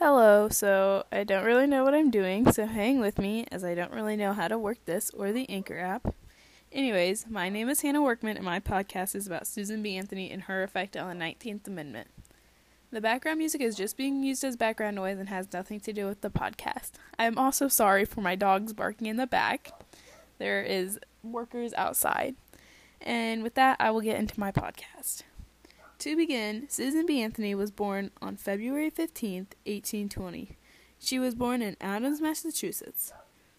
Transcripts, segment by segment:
Hello, so I don't really know what I'm doing, so hang with me as I don't really know how to work this or the Anchor app. Anyways, my name is Hannah Workman and my podcast is about Susan B. Anthony and her effect on the 19th Amendment. The background music is just being used as background noise and has nothing to do with the podcast. I am also sorry for my dogs barking in the back. There is workers outside. And with that, I will get into my podcast. To begin, Susan B. Anthony was born on February 15, 1820. She was born in Adams, Massachusetts.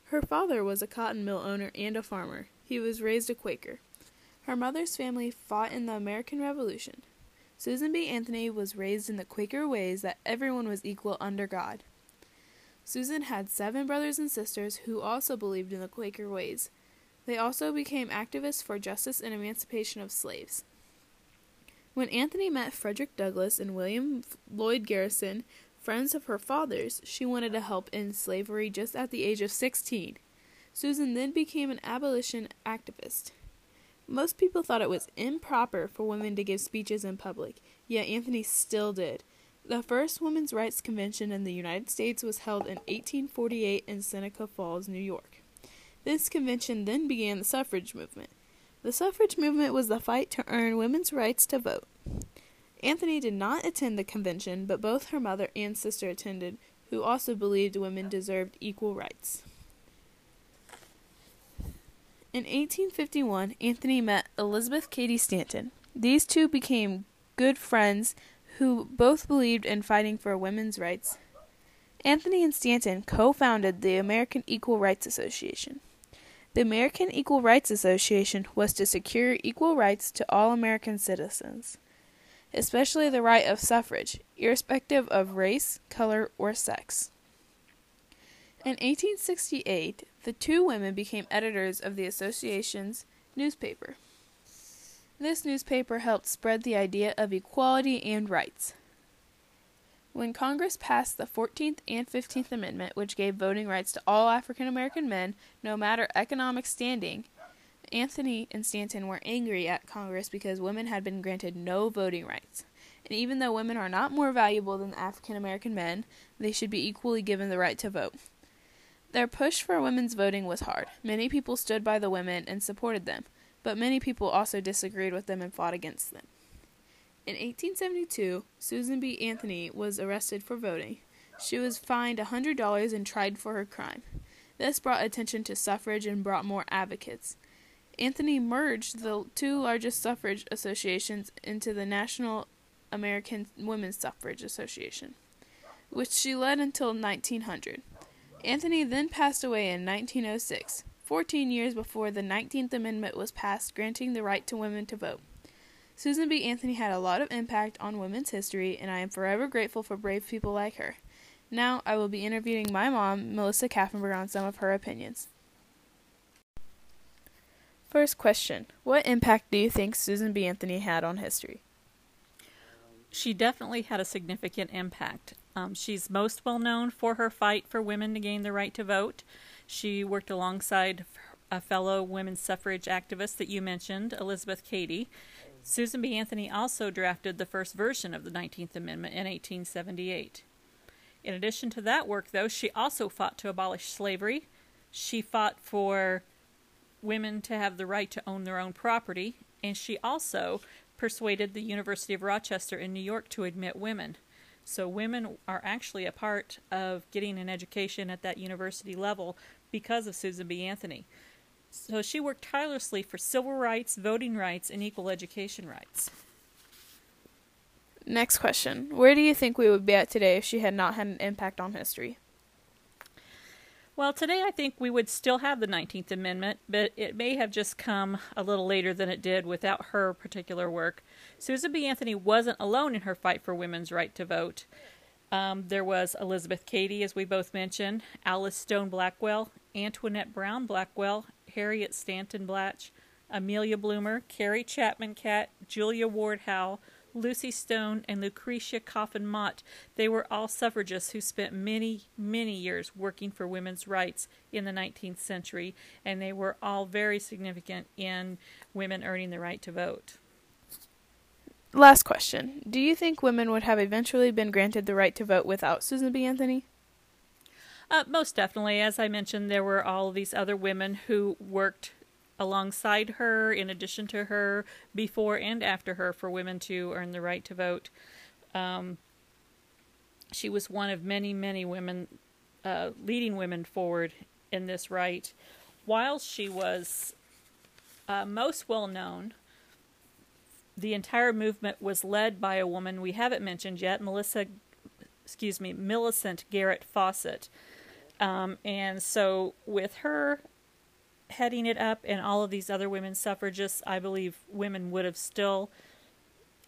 Her father was a cotton mill owner and a farmer. He was raised a Quaker. Her mother's family fought in the American Revolution. Susan B. Anthony was raised in the Quaker ways that everyone was equal under God. Susan had seven brothers and sisters who also believed in the Quaker ways. They also became activists for justice and emancipation of slaves. When Anthony met Frederick Douglass and William Lloyd Garrison, friends of her father's, she wanted to help end slavery just at the age of 16. Susan then became an abolition activist. Most people thought it was improper for women to give speeches in public, yet Anthony still did. The first women's rights convention in the United States was held in 1848 in Seneca Falls, New York. This convention then began the suffrage movement. The suffrage movement was the fight to earn women's rights to vote. Anthony did not attend the convention, but both her mother and sister attended, who also believed women deserved equal rights. In 1851, Anthony met Elizabeth Cady Stanton. These two became good friends who both believed in fighting for women's rights. Anthony and Stanton co founded the American Equal Rights Association. The American Equal Rights Association was to secure equal rights to all American citizens, especially the right of suffrage, irrespective of race, color, or sex. In 1868, the two women became editors of the association's newspaper. This newspaper helped spread the idea of equality and rights. When Congress passed the 14th and 15th Amendment, which gave voting rights to all African American men, no matter economic standing, Anthony and Stanton were angry at Congress because women had been granted no voting rights. And even though women are not more valuable than African American men, they should be equally given the right to vote. Their push for women's voting was hard. Many people stood by the women and supported them, but many people also disagreed with them and fought against them. In 1872, Susan B. Anthony was arrested for voting. She was fined $100 and tried for her crime. This brought attention to suffrage and brought more advocates. Anthony merged the two largest suffrage associations into the National American Women's Suffrage Association, which she led until 1900. Anthony then passed away in 1906, 14 years before the 19th Amendment was passed granting the right to women to vote. Susan B. Anthony had a lot of impact on women's history, and I am forever grateful for brave people like her. Now, I will be interviewing my mom, Melissa Kaffenberg, on some of her opinions. First question What impact do you think Susan B. Anthony had on history? She definitely had a significant impact. Um, she's most well known for her fight for women to gain the right to vote. She worked alongside a fellow women's suffrage activist that you mentioned, Elizabeth Cady. Susan B. Anthony also drafted the first version of the 19th Amendment in 1878. In addition to that work, though, she also fought to abolish slavery. She fought for women to have the right to own their own property, and she also persuaded the University of Rochester in New York to admit women. So, women are actually a part of getting an education at that university level because of Susan B. Anthony. So she worked tirelessly for civil rights, voting rights, and equal education rights. Next question Where do you think we would be at today if she had not had an impact on history? Well, today I think we would still have the 19th Amendment, but it may have just come a little later than it did without her particular work. Susan B. Anthony wasn't alone in her fight for women's right to vote. Um, there was Elizabeth Cady, as we both mentioned, Alice Stone Blackwell, Antoinette Brown Blackwell, Harriet Stanton Blatch, Amelia Bloomer, Carrie Chapman Catt, Julia Ward Howe, Lucy Stone, and Lucretia Coffin Mott. They were all suffragists who spent many, many years working for women's rights in the 19th century, and they were all very significant in women earning the right to vote. last question. Do you think women would have eventually been granted the right to vote without Susan B. Anthony? Uh, most definitely. As I mentioned, there were all these other women who worked alongside her, in addition to her, before and after her, for women to earn the right to vote. Um, she was one of many, many women, uh, leading women forward in this right. While she was uh, most well known, the entire movement was led by a woman we haven't mentioned yet, Melissa, excuse me, Millicent Garrett Fawcett. Um, and so, with her heading it up and all of these other women suffragists, I believe women would have still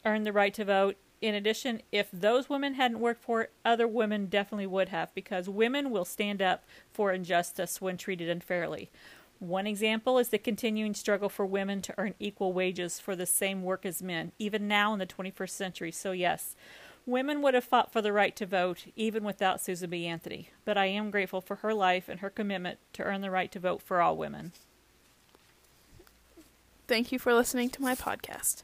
earned the right to vote. In addition, if those women hadn't worked for it, other women definitely would have because women will stand up for injustice when treated unfairly. One example is the continuing struggle for women to earn equal wages for the same work as men, even now in the 21st century. So, yes, women would have fought for the right to vote even without Susan B. Anthony. But I am grateful for her life and her commitment to earn the right to vote for all women. Thank you for listening to my podcast.